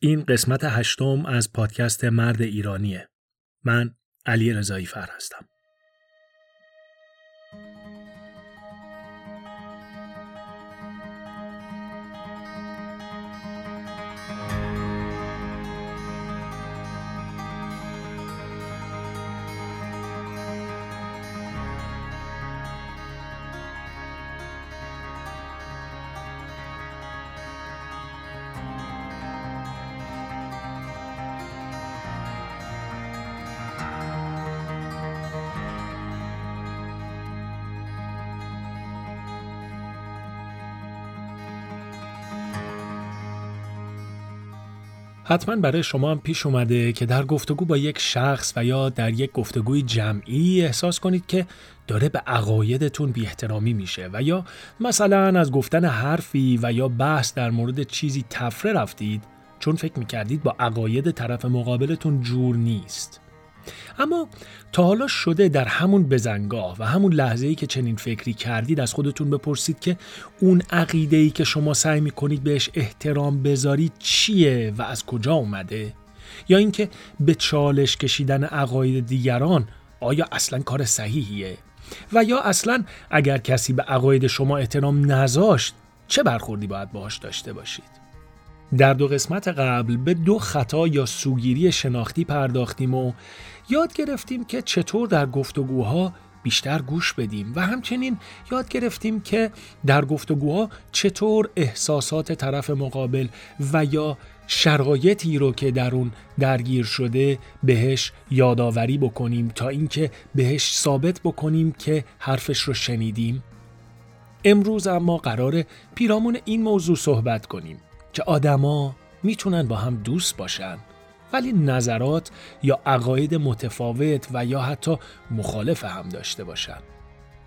این قسمت هشتم از پادکست مرد ایرانیه. من علی رضایی فر هستم. حتما برای شما هم پیش اومده که در گفتگو با یک شخص و یا در یک گفتگوی جمعی احساس کنید که داره به عقایدتون بی احترامی میشه و یا مثلا از گفتن حرفی و یا بحث در مورد چیزی تفره رفتید چون فکر می‌کردید با عقاید طرف مقابلتون جور نیست. اما تا حالا شده در همون بزنگاه و همون لحظه ای که چنین فکری کردید از خودتون بپرسید که اون عقیده ای که شما سعی می‌کنید بهش احترام بذارید چیه و از کجا اومده؟ یا اینکه به چالش کشیدن عقاید دیگران آیا اصلا کار صحیحیه؟ و یا اصلا اگر کسی به عقاید شما احترام نذاشت چه برخوردی باید باهاش داشته باشید؟ در دو قسمت قبل به دو خطا یا سوگیری شناختی پرداختیم و یاد گرفتیم که چطور در گفتگوها بیشتر گوش بدیم و همچنین یاد گرفتیم که در گفتگوها چطور احساسات طرف مقابل و یا شرایطی رو که در اون درگیر شده بهش یادآوری بکنیم تا اینکه بهش ثابت بکنیم که حرفش رو شنیدیم. امروز اما قرار پیرامون این موضوع صحبت کنیم که آدما می‌تونن با هم دوست باشن. ولی نظرات یا عقاید متفاوت و یا حتی مخالف هم داشته باشن.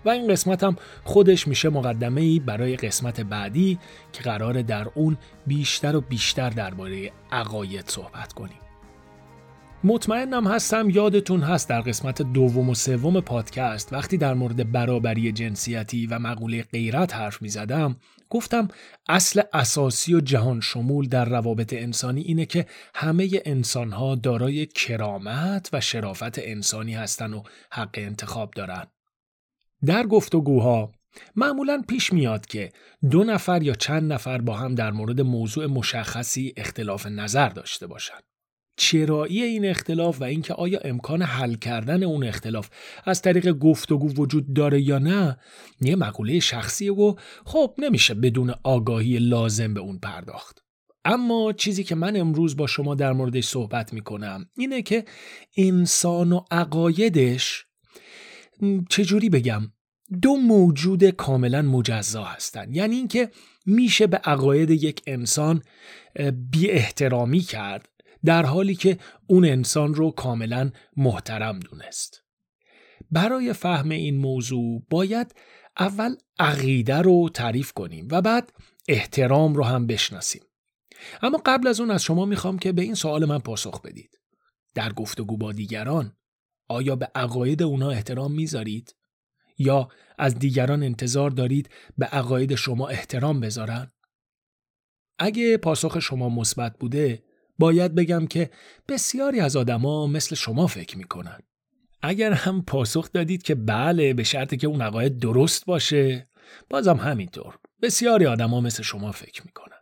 و این قسمت هم خودش میشه مقدمه ای برای قسمت بعدی که قرار در اون بیشتر و بیشتر درباره عقاید صحبت کنیم. مطمئنم هستم یادتون هست در قسمت دوم و سوم پادکست وقتی در مورد برابری جنسیتی و مقوله غیرت حرف می زدم گفتم اصل اساسی و جهان شمول در روابط انسانی اینه که همه انسانها دارای کرامت و شرافت انسانی هستن و حق انتخاب دارن. در گفتگوها معمولا پیش میاد که دو نفر یا چند نفر با هم در مورد موضوع مشخصی اختلاف نظر داشته باشند. چرایی این اختلاف و اینکه آیا امکان حل کردن اون اختلاف از طریق گفتگو وجود داره یا نه یه مقوله شخصیه و خب نمیشه بدون آگاهی لازم به اون پرداخت. اما چیزی که من امروز با شما در موردش صحبت می‌کنم اینه که انسان و عقایدش چجوری بگم دو موجود کاملا مجزا هستن. یعنی اینکه میشه به عقاید یک انسان بی احترامی کرد. در حالی که اون انسان رو کاملا محترم دونست. برای فهم این موضوع باید اول عقیده رو تعریف کنیم و بعد احترام رو هم بشناسیم. اما قبل از اون از شما می‌خوام که به این سوال من پاسخ بدید. در گفتگو با دیگران آیا به عقاید اونا احترام می‌ذارید؟ یا از دیگران انتظار دارید به عقاید شما احترام بذارن؟ اگه پاسخ شما مثبت بوده باید بگم که بسیاری از آدما مثل شما فکر می‌کنن. اگر هم پاسخ دادید که بله به شرطی که اون عقاید درست باشه بازم همینطور. بسیاری آدما مثل شما فکر می‌کنن.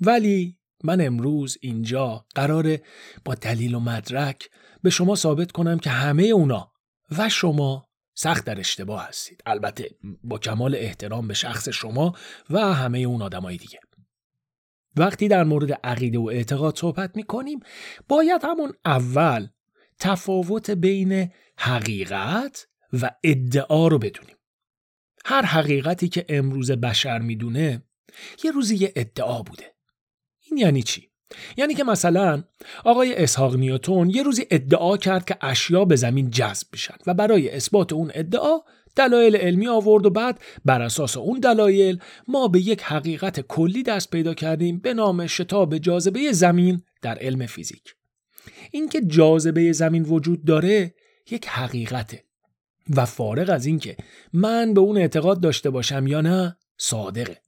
ولی من امروز اینجا قراره با دلیل و مدرک به شما ثابت کنم که همه اونا و شما سخت در اشتباه هستید. البته با کمال احترام به شخص شما و همه اون آدمای دیگه. وقتی در مورد عقیده و اعتقاد صحبت می کنیم باید همون اول تفاوت بین حقیقت و ادعا رو بدونیم. هر حقیقتی که امروز بشر می‌دونه یه روزی یه ادعا بوده. این یعنی چی؟ یعنی که مثلا آقای اسحاق نیوتون یه روزی ادعا کرد که اشیا به زمین جذب میشن و برای اثبات اون ادعا دلایل علمی آورد و بعد بر اساس اون دلایل ما به یک حقیقت کلی دست پیدا کردیم به نام شتاب جاذبه زمین در علم فیزیک. اینکه جاذبه زمین وجود داره یک حقیقته و فارغ از اینکه من به اون اعتقاد داشته باشم یا نه صادقه.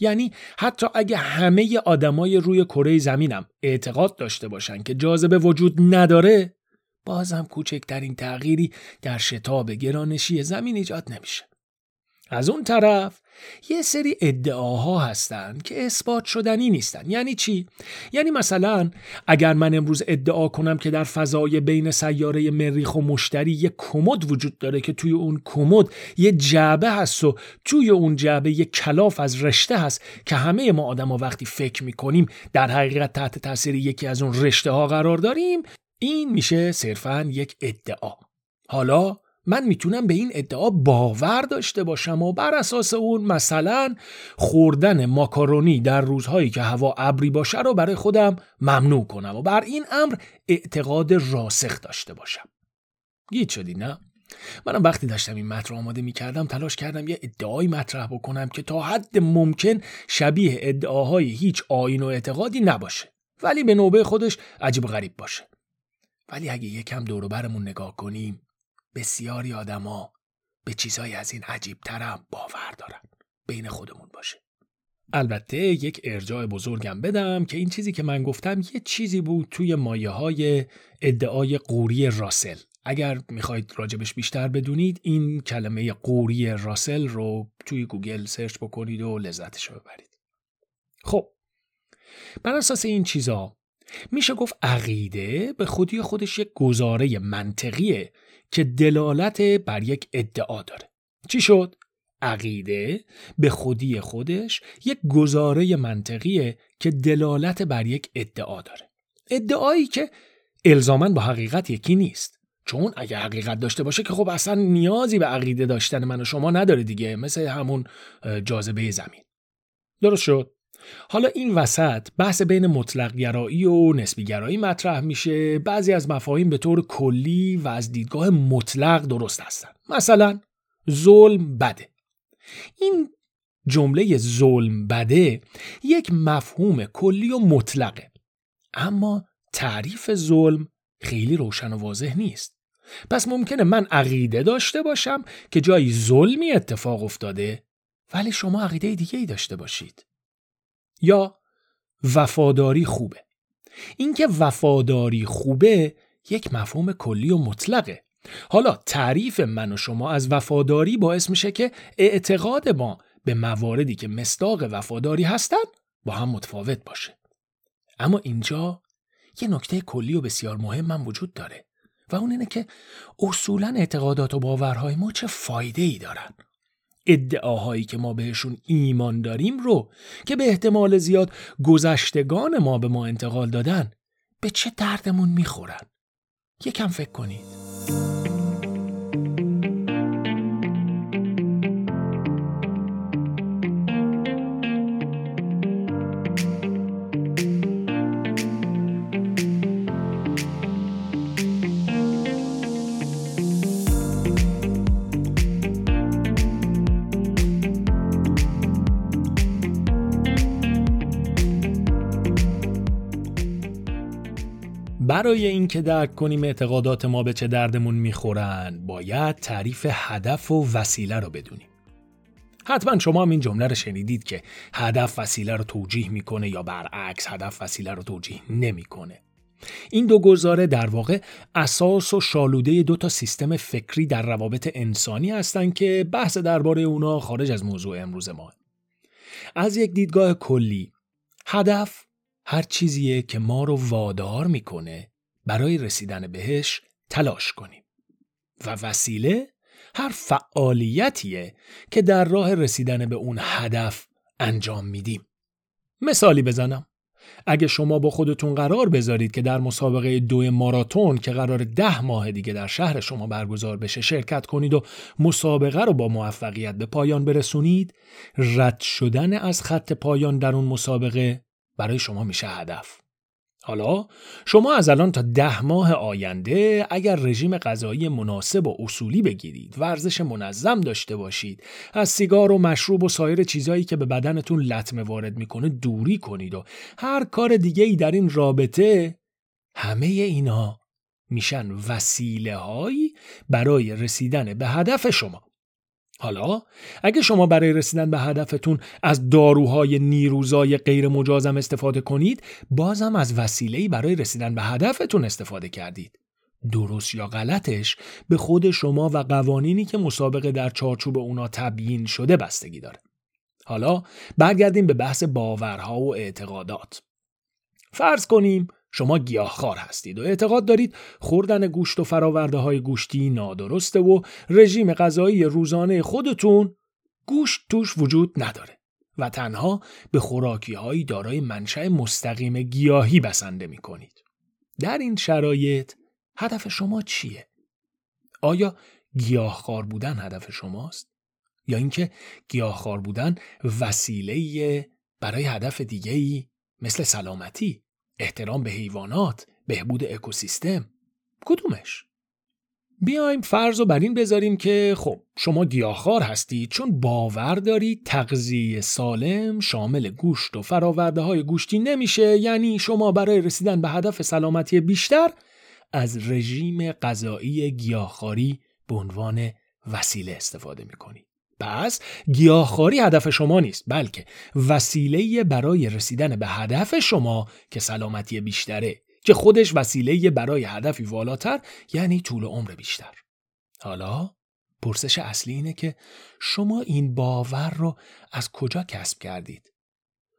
یعنی حتی اگه همه آدمای روی کره زمینم اعتقاد داشته باشن که جاذبه وجود نداره بازم کوچکترین تغییری در شتاب گرانشی زمین ایجاد نمیشه. از اون طرف یه سری ادعاها هستن که اثبات شدنی نیستن یعنی چی یعنی مثلا اگر من امروز ادعا کنم که در فضای بین سیاره مریخ و مشتری یه کمد وجود داره که توی اون کمد یه جعبه هست و توی اون جعبه یه کلاف از رشته هست که همه ما آدم ها وقتی فکر می‌کنیم در حقیقت تحت تاثیر یکی از اون رشته ها قرار داریم این میشه صرفا یک ادعا. حالا من می‌تونم به این ادعا باور داشته باشم و بر اساس اون مثلا خوردن ماکارونی در روزهایی که هوا ابری باشه رو برای خودم ممنوع کنم و بر این امر اعتقاد راسخ داشته باشم. گیت شدی نه؟ منم وقتی داشتم این متن آماده می‌کردم تلاش کردم یه ادعایی مطرح بکنم که تا حد ممکن شبیه ادعاهای هیچ آین و اعتقادی نباشه ولی به نوبه خودش عجیب غریب باشه. ولی اگه یکم دور برمون نگاه کنیم بسیاری آدما به چیزهای از این عجیب ترم باور دارن. بین خودمون باشه. البته یک ارجاع بزرگم بدم که این چیزی که من گفتم یه چیزی بود توی مایه های ادعای قوری راسل. اگر می‌خواید راجبش بیشتر بدونید این کلمه قوری راسل رو توی گوگل search بکنید و لذتش رو ببرید. خب بر اساس این چیزا میشه گفت عقیده به خودی خودش یک گزاره منطقیه که دلالت بر یک ادعا داره. چی شد؟ عقیده به خودی خودش یک گزاره منطقیه که دلالت بر یک ادعا داره. ادعایی که الزامن با حقیقت یکی نیست. چون اگه حقیقت داشته باشه که خب اصلا نیازی به عقیده داشتن من و شما نداره دیگه مثل همون جاذبه زمین. درست شد؟ حالا این وسط بحث بین مطلق گرایی و نسبی گرایی مطرح میشه. بعضی از مفاهیم به طور کلی و از دیدگاه مطلق درست هستن. مثلا ظلم بده. این جمله ظلم بده یک مفهوم کلی و مطلقه. اما تعریف ظلم خیلی روشن و واضح نیست. پس ممکنه من عقیده داشته باشم که جایی ظلمی اتفاق افتاده ولی شما عقیده دیگه ای داشته باشید. یا وفاداری خوبه. اینکه وفاداری خوبه یک مفهوم کلی و مطلقه. حالا تعریف من و شما از وفاداری باعث میشه که اعتقاد ما به مواردی که مصداق وفاداری هستن با هم متفاوت باشه. اما اینجا یه نکته کلی و بسیار مهم من وجود داره و اون اینه که اصولا اعتقادات و باورهای ما چه فایده ای دارن؟ ادعاهایی که ما بهشون ایمان داریم رو که به احتمال زیاد گذشتگان ما به ما انتقال دادن به چه دردمون می‌خورن؟ یکم فکر کنید. برای اینکه درک کنیم اعتقادات ما به چه دردمون می‌خورن باید تعریف هدف و وسیله رو بدونیم. حتما شما هم این جمله رو شنیدید که هدف وسیله رو توجیه می‌کنه یا برعکس هدف وسیله رو توجیه نمی‌کنه. این دو گزاره در واقع اساس و شالوده دو تا سیستم فکری در روابط انسانی هستند که بحث درباره اونا خارج از موضوع امروز ما. از یک دیدگاه کلی هدف هر چیزیه که ما رو وادار می‌کنه برای رسیدن بهش تلاش کنیم. و وسیله هر فعالیتیه که در راه رسیدن به اون هدف انجام میدیم. مثالی بزنم. اگه شما با خودتون قرار بذارید که در مسابقه دو ماراتون که قرار ده ماه دیگه در شهر شما برگزار بشه شرکت کنید و مسابقه رو با موفقیت به پایان برسونید رد شدن از خط پایان در اون مسابقه برای شما میشه هدف. حالا شما از الان تا ده ماه آینده اگر رژیم غذایی مناسب و اصولی بگیرید ورزش منظم داشته باشید از سیگار و مشروب و سایر چیزهایی که به بدنتون لطمه وارد می‌کنه دوری کنید و هر کار دیگه ای در این رابطه همه اینا میشن وسیله هایی برای رسیدن به هدف شما. حالا اگه شما برای رسیدن به هدفتون از داروهای نیروزای غیر مجازم استفاده کنید بازم از وسیله‌ای برای رسیدن به هدفتون استفاده کردید. درست یا غلطش به خود شما و قوانینی که مسابقه در چارچوب اونا تبیین شده بستگی داره. حالا برگردیم به بحث باورها و اعتقادات. فرض کنیم شما گیاهخوار هستید و اعتقاد دارید خوردن گوشت و فراورده های گوشتی نادرسته و رژیم غذایی روزانه خودتون گوشت توش وجود نداره و تنها به خوراکی هایی دارای منشأ مستقیم گیاهی بسنده می کنید. در این شرایط هدف شما چیه؟ آیا گیاهخوار بودن هدف شماست؟ یا اینکه گیاهخوار بودن وسیله برای هدف دیگه ای مثل سلامتی احترام به حیوانات بهبود اکوسیستم. کدومش؟ بیایم فرض رو بر این بذاریم که خب شما گیاهخوار هستید چون باور دارید تغذیه سالم شامل گوشت و فراورده های گوشتی نمیشه یعنی شما برای رسیدن به هدف سلامتی بیشتر از رژیم غذایی گیاهخواری به عنوان وسیله استفاده می‌کنید پس گیاهخواری هدف شما نیست بلکه وسیله برای رسیدن به هدف شما که سلامتی بیشتره که خودش وسیله برای هدفی والاتر یعنی طول عمر بیشتر. حالا پرسش اصلی اینه که شما این باور رو از کجا کسب کردید؟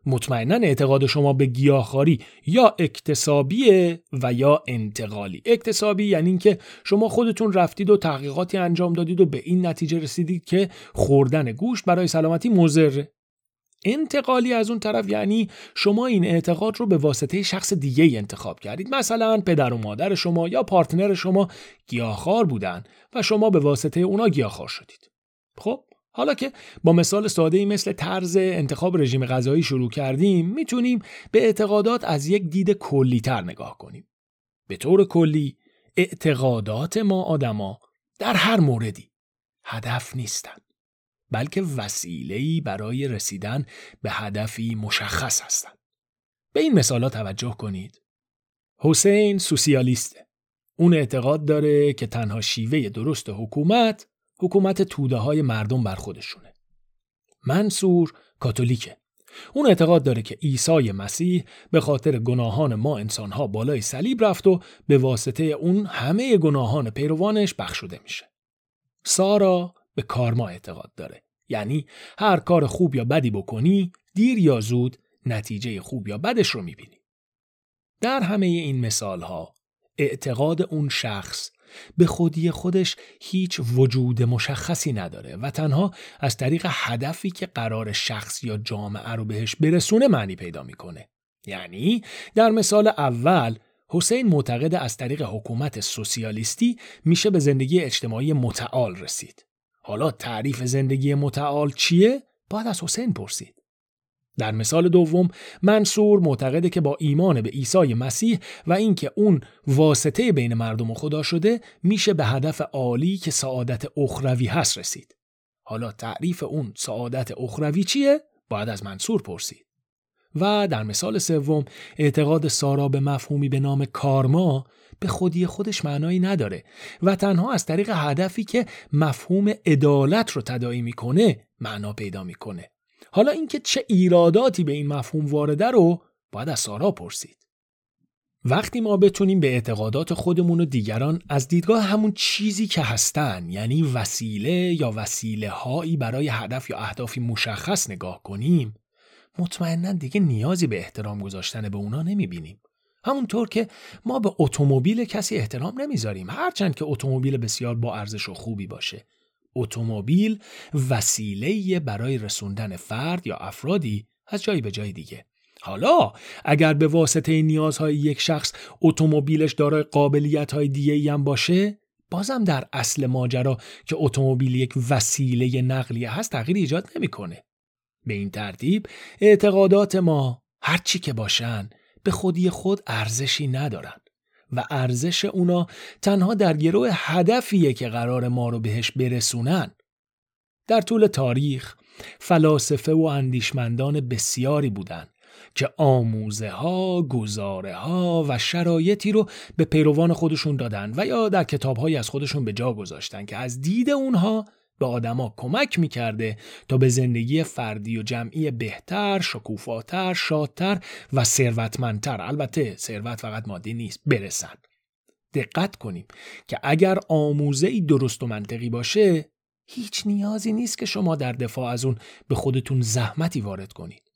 مطمئنا اعتقاد شما به گیاهخواری یا اکتسابیه و یا انتقالی. اکتسابی یعنی اینکه شما خودتون رفتید و تحقیقاتی انجام دادید و به این نتیجه رسیدید که خوردن گوشت برای سلامتی مضره انتقالی از اون طرف یعنی شما این اعتقاد رو به واسطه شخص دیگه انتخاب کردید. مثلا پدر و مادر شما یا پارتنر شما گیاهخوار بودن و شما به واسطه اونا گیاهخوار شدید. خب؟ حالا که با مثال ساده ای مثل طرز انتخاب رژیم غذایی شروع کردیم می‌تونیم به اعتقادات از یک دید کلی تر نگاه کنیم. به طور کلی اعتقادات ما آدما در هر موردی هدف نیستند بلکه وسیله‌ای برای رسیدن به هدفی مشخص هستند. به این مثالا توجه کنید. حسین سوسیالیسته. اون اعتقاد داره که تنها شیوه درست حکومت حکومت توده های مردم بر خودشونه. منصور کاتولیکه. اون اعتقاد داره که عیسی مسیح به خاطر گناهان ما انسانها بالای صلیب رفت و به واسطه اون همه گناهان پیروانش بخشوده میشه. سارا به کارما اعتقاد داره. یعنی هر کار خوب یا بدی بکنی دیر یا زود نتیجه خوب یا بدش رو می‌بینی. در همه این مثال ها اعتقاد اون شخص به خودی خودش هیچ وجود مشخصی نداره و تنها از طریق هدفی که قرار شخص یا جامعه رو بهش برسونه معنی پیدا می‌کنه. یعنی در مثال اول حسین معتقد از طریق حکومت سوسیالیستی میشه به زندگی اجتماعی متعال رسید. حالا تعریف زندگی متعال چیه؟ باید از حسین پرسید. در مثال دوم منصور معتقده که با ایمان به عیسی مسیح و اینکه اون واسطه بین مردم و خدا شده میشه به هدف عالی که سعادت اخروی هست رسید. حالا تعریف اون سعادت اخروی چیه؟ باید از منصور پرسید. و در مثال سوم اعتقاد سارا به مفهومی به نام کارما به خودی خودش معنایی نداره و تنها از طریق هدفی که مفهوم عدالت رو تداعی می‌کنه معنا پیدا می‌کنه حالا اینکه چه ایراداتی به این مفهوم وارده رو باید از سارا پرسید. وقتی ما بتونیم به اعتقادات خودمون و دیگران از دیدگاه همون چیزی که هستن یعنی وسیله یا وسیله هایی برای هدف یا اهدافی مشخص نگاه کنیم مطمئنا دیگه نیازی به احترام گذاشتن به اونا نمی‌بینیم. همونطور که ما به اتومبیل کسی احترام نمی‌ذاریم هرچند که اتومبیل بسیار با ارزش و خوبی باشه اتومبیل وسیله برای رسوندن فرد یا افرادی از جایی به جای دیگه حالا اگر به واسطه نیازهای یک شخص اتومبیلش دارای قابلیت های دیگه هم باشه بازم در اصل ماجرا که اتومبیل یک وسیله نقلیه هست تغییر ایجاد نمی‌کنه. به این ترتیب اعتقادات ما هرچی که باشن به خودی خود ارزشی ندارن. و ارزش اونا تنها در گروه هدفیه که قرار ما رو بهش برسونن. در طول تاریخ فلاسفه و اندیشمندان بسیاری بودن که آموزه ها، گزاره ها و شرایطی رو به پیروان خودشون دادن و یا در کتاب از خودشون به جا گذاشتن که از دید اونها به آدما کمک می‌کرده تا به زندگی فردی و جمعی بهتر، شکوفاتر، شادتر و ثروتمندتر البته ثروت فقط مادی نیست برسن. دقت کنیم که اگر آموزه ای درست و منطقی باشه هیچ نیازی نیست که شما در دفاع از اون به خودتون زحمتی وارد کنید.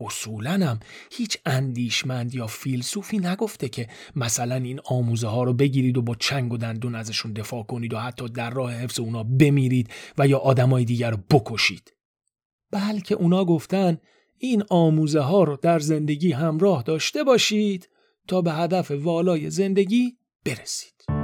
اصولا هم هیچ اندیشمند یا فیلسوفی نگفته که مثلا این آموزه ها رو بگیرید و با چنگ و دندون ازشون دفاع کنید و حتی در راه حفظ اونا بمیرید و یا آدمای دیگر رو بکشید. بلکه اونا گفتن این آموزه ها رو در زندگی همراه داشته باشید تا به هدف والای زندگی برسید.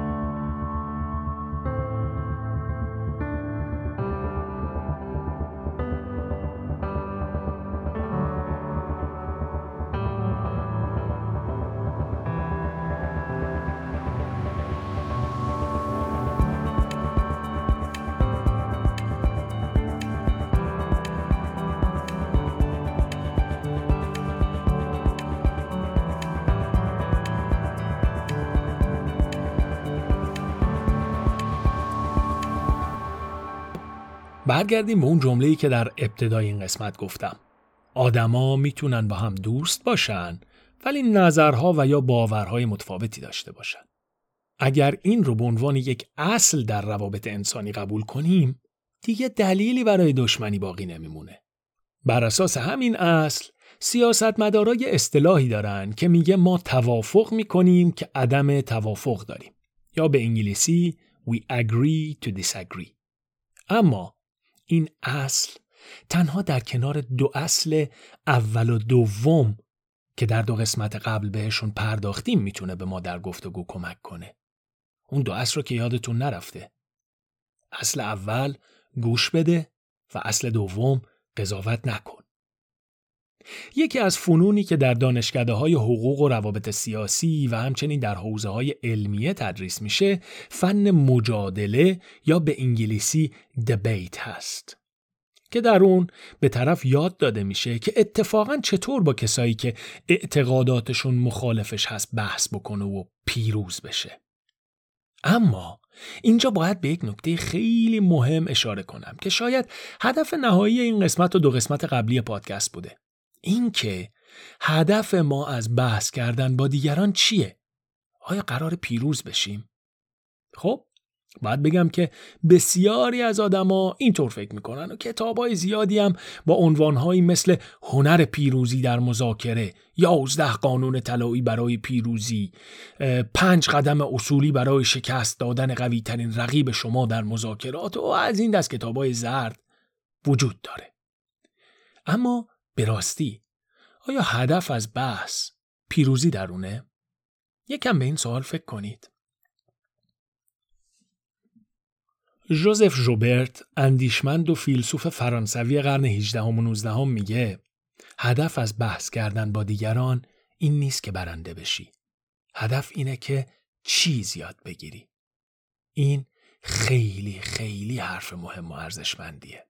برگردیم به اون جمله‌ای که در ابتدای این قسمت گفتم. آدما می‌تونن با هم دوست باشن ولی نظرها و یا باورهای متفاوتی داشته باشن. اگر این رو به عنوان یک اصل در روابط انسانی قبول کنیم دیگه دلیلی برای دشمنی باقی نمیمونه. بر اساس همین اصل سیاستمدارای اصطلاحی دارن که میگه ما توافق می‌کنیم که عدم توافق داریم یا به انگلیسی we agree to disagree اما این اصل تنها در کنار دو اصل اول و دوم که در دو قسمت قبل بهشون پرداختیم می‌تونه به ما در گفتگو کمک کنه. اون دو اصل رو که یادتون نرفته. اصل اول گوش بده و اصل دوم قضاوت نکن. یکی از فنونی که در دانشکده های حقوق و روابط سیاسی و همچنین در حوزه های علمیه تدریس میشه فن مجادله یا به انگلیسی دبیت هست. که در اون به طرف یاد داده میشه که اتفاقا چطور با کسایی که اعتقاداتشون مخالفش هست بحث بکنه و پیروز بشه. اما اینجا باید به یک نکته خیلی مهم اشاره کنم که شاید هدف نهایی این قسمت و دو قسمت قبلی پادکست بوده. اینکه هدف ما از بحث کردن با دیگران چیه؟ آیا قرار پیروز بشیم؟ خب باید بگم که بسیاری از آدما اینطور فکر می‌کنن و کتابای زیادی هم با عنوانهایی مثل هنر پیروزی در مذاکره یازده قانون طلایی برای پیروزی پنج قدم اصولی برای شکست دادن قوی ترین رقیب شما در مذاکرات و از این دست کتابای زرد وجود داره اما به راستی آیا هدف از بحث پیروزی درونه؟ یکم به این سوال فکر کنید. جوزف جوبرت اندیشمند و فیلسوف فرانسوی قرن 18 و 19 میگه هدف از بحث کردن با دیگران این نیست که برنده بشی. هدف اینه که چیز یاد بگیری. این خیلی خیلی حرف مهم و ارزشمندیه.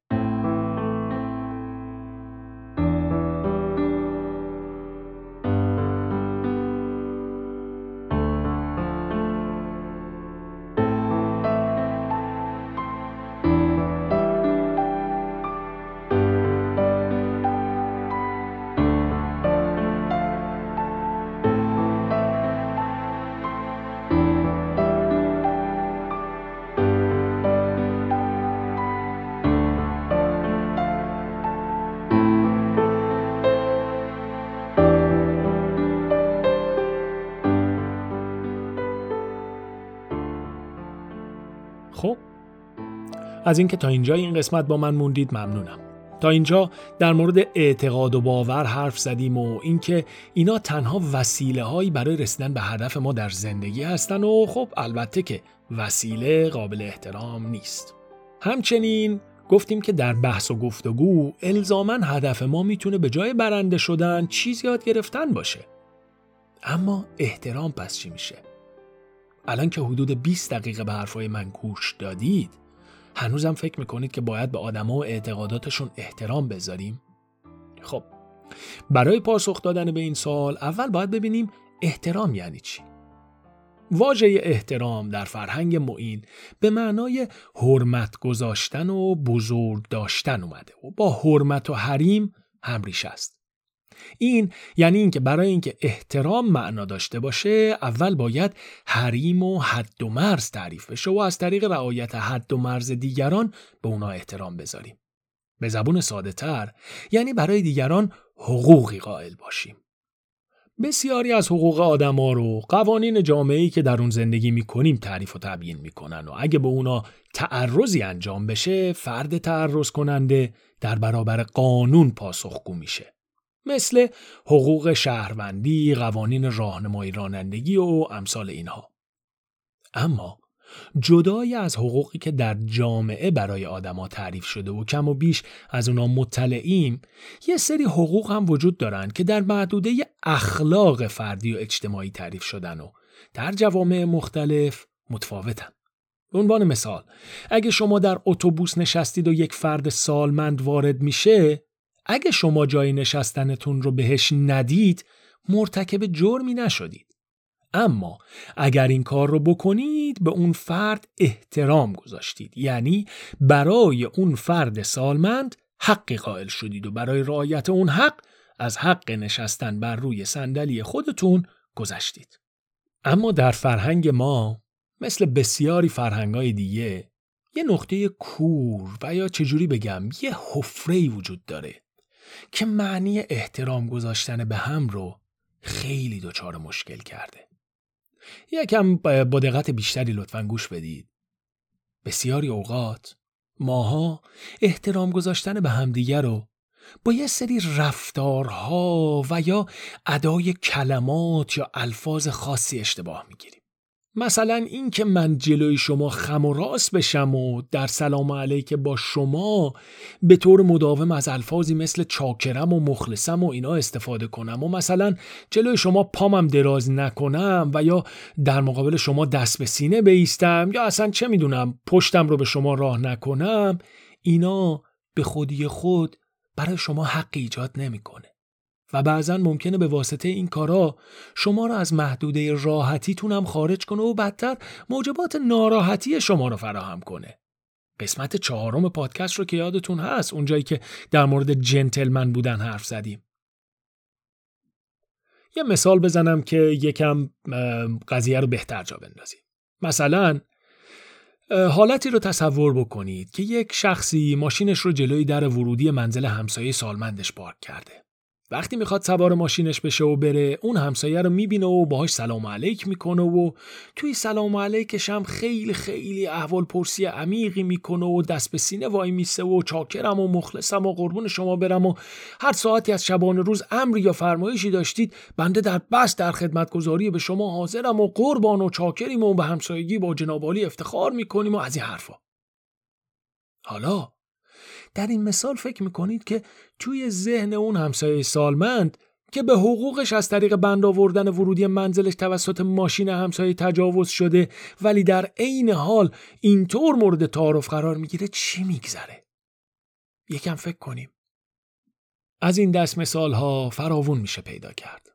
از اینکه تا اینجا این قسمت با من موندید ممنونم. تا اینجا در مورد اعتقاد و باور حرف زدیم و اینکه اینا تنها وسیله هایی برای رسیدن به هدف ما در زندگی هستن و خب البته که وسیله قابل احترام نیست. همچنین گفتیم که در بحث و گفتگو الزاما هدف ما می‌تونه به جای برنده شدن چیز یاد گرفتن باشه. اما احترام پس چی میشه؟ الان که حدود 20 دقیقه به حرفای من گوش دادید هنوزم فکر می‌کنید که باید به آدما و اعتقاداتشون احترام بذاریم؟ خب برای پاسخ دادن به این سوال اول باید ببینیم احترام یعنی چی؟ واژه احترام در فرهنگ معین به معنای حرمت گذاشتن و بزرگ داشتن اومده و با حرمت و حریم همریش است. این یعنی اینکه برای اینکه احترام معنا داشته باشه اول باید حریم و حد و مرز تعریف بشه و از طریق رعایت حد و مرز دیگران به اونا احترام بذاریم. به زبون ساده تر یعنی برای دیگران حقوقی قائل باشیم. بسیاری از حقوق آدما رو قوانین جامعه‌ای که در اون زندگی می‌کنیم تعریف و تبیین می‌کنن و اگه به اونا تعرضی انجام بشه فرد تعرض کننده در برابر قانون پاسخگو میشه مثل حقوق شهروندی، قوانین راهنمایی رانندگی و امثال اینها. اما جدای از حقوقی که در جامعه برای آدما تعریف شده و کم و بیش از اونا مطلعیم یه سری حقوق هم وجود دارند که در محدوده اخلاق فردی و اجتماعی تعریف شدن و در جوامع مختلف متفاوتن. به عنوان مثال اگه شما در اتوبوس نشستید و یک فرد سالمند وارد میشه اگه شما جای نشستنتون رو بهش ندید مرتکب جرمی نشدید. اما اگر این کار رو بکنید به اون فرد احترام گذاشتید. یعنی برای اون فرد سالمند حقی قائل شدید و برای رعایت اون حق از حق نشستن بر روی صندلی خودتون گذشتید. اما در فرهنگ ما مثل بسیاری فرهنگای دیگه یه نقطه کور و یا چجوری بگم یه حفره وجود داره. که معنی احترام گذاشتن به هم رو خیلی دچار مشکل کرده. یکم با دقت بیشتری لطفا گوش بدید. بسیاری اوقات ماها احترام گذاشتن به همدیگر رو با یه سری رفتارها و یا ادای کلمات یا الفاظ خاصی اشتباه می‌گیریم. مثلا این که من جلوی شما خم و راست بشم و در سلام علیک با شما به طور مداوم از الفاظی مثل چاکرم و مخلصم و اینا استفاده کنم و مثلا جلوی شما پامم دراز نکنم و یا در مقابل شما دست به سینه بیستم یا اصلا چه می‌دونم پشتم رو به شما راه نکنم اینا به خودی خود برای شما حق ایجاد نمی‌کنه. و بعضا ممکنه به واسطه این کارا شما را از محدوده راحتیتون هم خارج کنه و بدتر موجبات ناراحتی شما رو فراهم کنه. قسمت چهارم پادکست رو که یادتون هست اونجایی که در مورد جنتلمن بودن حرف زدیم. یه مثال بزنم که یکم قضیه رو بهتر جا بندازیم. مثلا حالتی رو تصور بکنید که یک شخصی ماشینش رو جلوی در ورودی منزل همسایه سالمندش پارک کرده. وقتی می‌خواد سوار ماشینش بشه و بره اون همسایه رو می‌بینه و باهاش سلام علیک می‌کنه و توی سلام علیکش هم خیلی خیلی احوال پرسی عمیقی می‌کنه و دست به سینه وای میسه و چاکرم و مخلصم و قربون شما برم و هر ساعتی از شبانه روز امری یا فرمایشی داشتید بنده در بس در خدمتگذاری به شما حاضرم و قربان و چاکریم و به همسایگی با جنابالی افتخار می‌کنیم و از این حرفا. حالا در این مثال فکر می‌کنید که توی ذهن اون همسایه سالمند که به حقوقش از طریق بند آوردن ورودی منزلش توسط ماشین همسایه تجاوز شده ولی در عین حال اینطور مورد تعارف قرار می‌گیره چی میگذره؟ یکم فکر کنیم. از این دست مثال ها فراوون میشه پیدا کرد.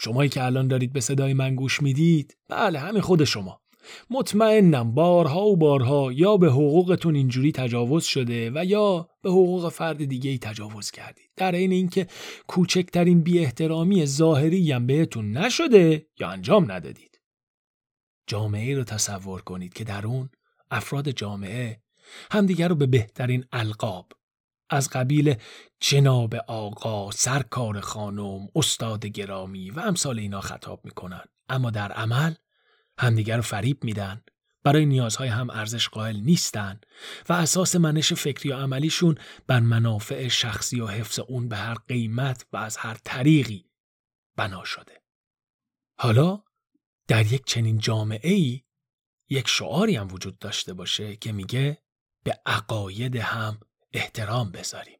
شمایی که الان دارید به صدای من گوش می‌دید بله همین خود شما. مطمئنم بارها و بارها یا به حقوقتون اینجوری تجاوز شده و یا به حقوق فرد دیگه ای تجاوز کردید. در این اینکه کوچکترین بی احترامی ظاهری هم بهتون نشده یا انجام ندادید. جامعه رو تصور کنید که در اون افراد جامعه همدیگر رو به بهترین القاب از قبیل جناب آقا، سرکار خانم، استاد گرامی و امثال اینا خطاب می‌کنن. اما در عمل همدیگر رو فریب میدن برای نیازهای هم ارزش قائل نیستن و اساس منش فکری و عملیشون بر منافع شخصی و حفظ اون به هر قیمت و از هر طریقی بنا شده. حالا در یک چنین جامعه ای یک شعاری هم وجود داشته باشه که میگه به عقاید هم احترام بذاریم.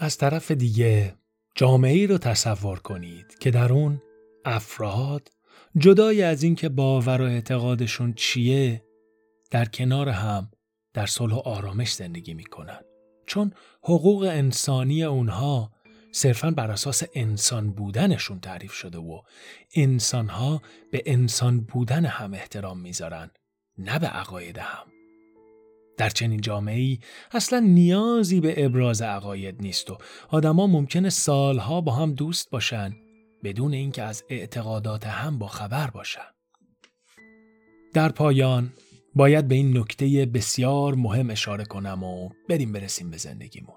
از طرف دیگه جامعه ای رو تصور کنید که در اون افراد جدای از اینکه باور و اعتقادشون چیه در کنار هم در صلح و آرامش زندگی می‌کنن. چون حقوق انسانی اونها صرفا بر اساس انسان بودنشون تعریف شده و انسانها به انسان بودن هم احترام می‌ذارن نه به عقاید هم. در چنین جامعه ای اصلا نیازی به ابراز عقاید نیست و آدما ممکنه سالها با هم دوست باشن بدون اینکه از اعتقادات هم با خبر باشن. در پایان باید به این نکته بسیار مهم اشاره کنم و بریم برسیم به زندگیمون.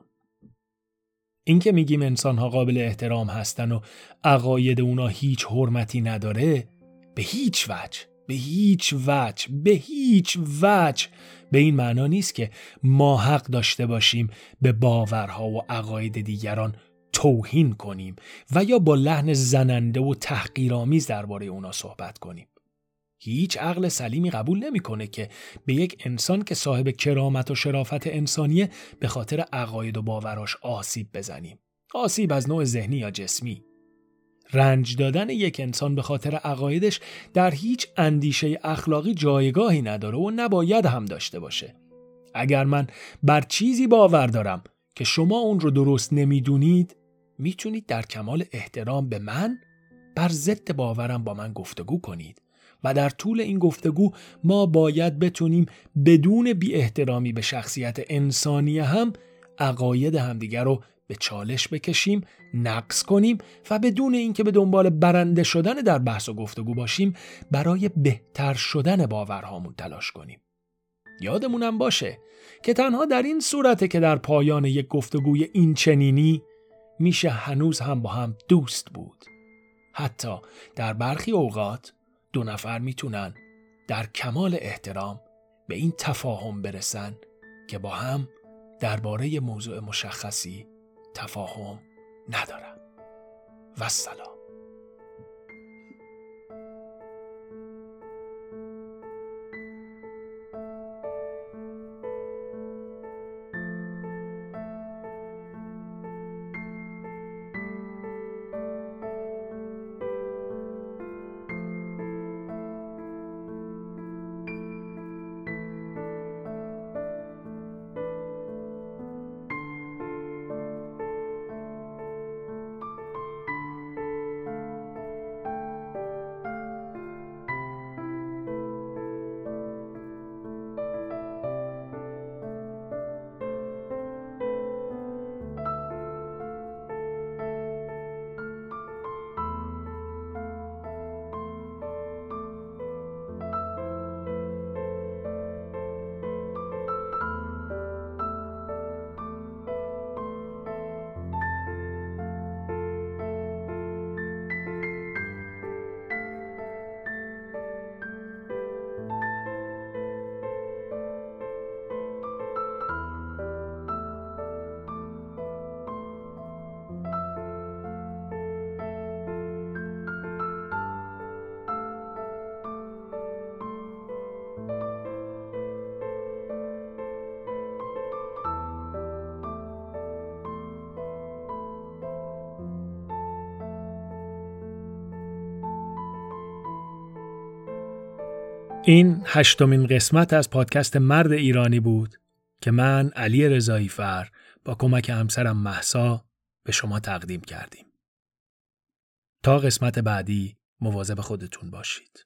اینکه میگیم انسانها قابل احترام هستن و عقاید اونا هیچ حرمتی نداره به هیچ وجه به هیچ وجه به هیچ وجه به این معنا نیست که ما حق داشته باشیم به باورها و عقاید دیگران توهین کنیم و یا با لحن زننده و تحقیرآمیز درباره اونا صحبت کنیم. هیچ عقل سلیمی قبول نمی‌کنه که به یک انسان که صاحب کرامت و شرافت انسانیه به خاطر عقاید و باوراش آسیب بزنیم. آسیب از نوع ذهنی یا جسمی. رنج دادن یک انسان به خاطر عقایدش در هیچ اندیشه اخلاقی جایگاهی نداره و نباید هم داشته باشه. اگر من بر چیزی باور دارم که شما اون رو درست نمی‌دونید می‌تونید در کمال احترام به من بر ضد باورم با من گفتگو کنید و در طول این گفتگو ما باید بتونیم بدون بی احترامی به شخصیت انسانی هم عقاید همدیگر رو به چالش بکشیم نقص کنیم و بدون اینکه به دنبال برنده شدن در بحث و گفتگو باشیم برای بهتر شدن باورهامون تلاش کنیم. یادمونم باشه که تنها در این صورته که در پایان یک گفتگوی این چنینی میشه هنوز هم با هم دوست بود. حتی در برخی اوقات دو نفر می‌تونن در کمال احترام به این تفاهم برسن که با هم درباره موضوع مشخصی تفاهم ندارن و سلام. این هشتمین قسمت از پادکست مرد ایرانی بود که من علی رضایی فر با کمک همسرم محسا به شما تقدیم کردیم. تا قسمت بعدی مواظب خودتون باشید.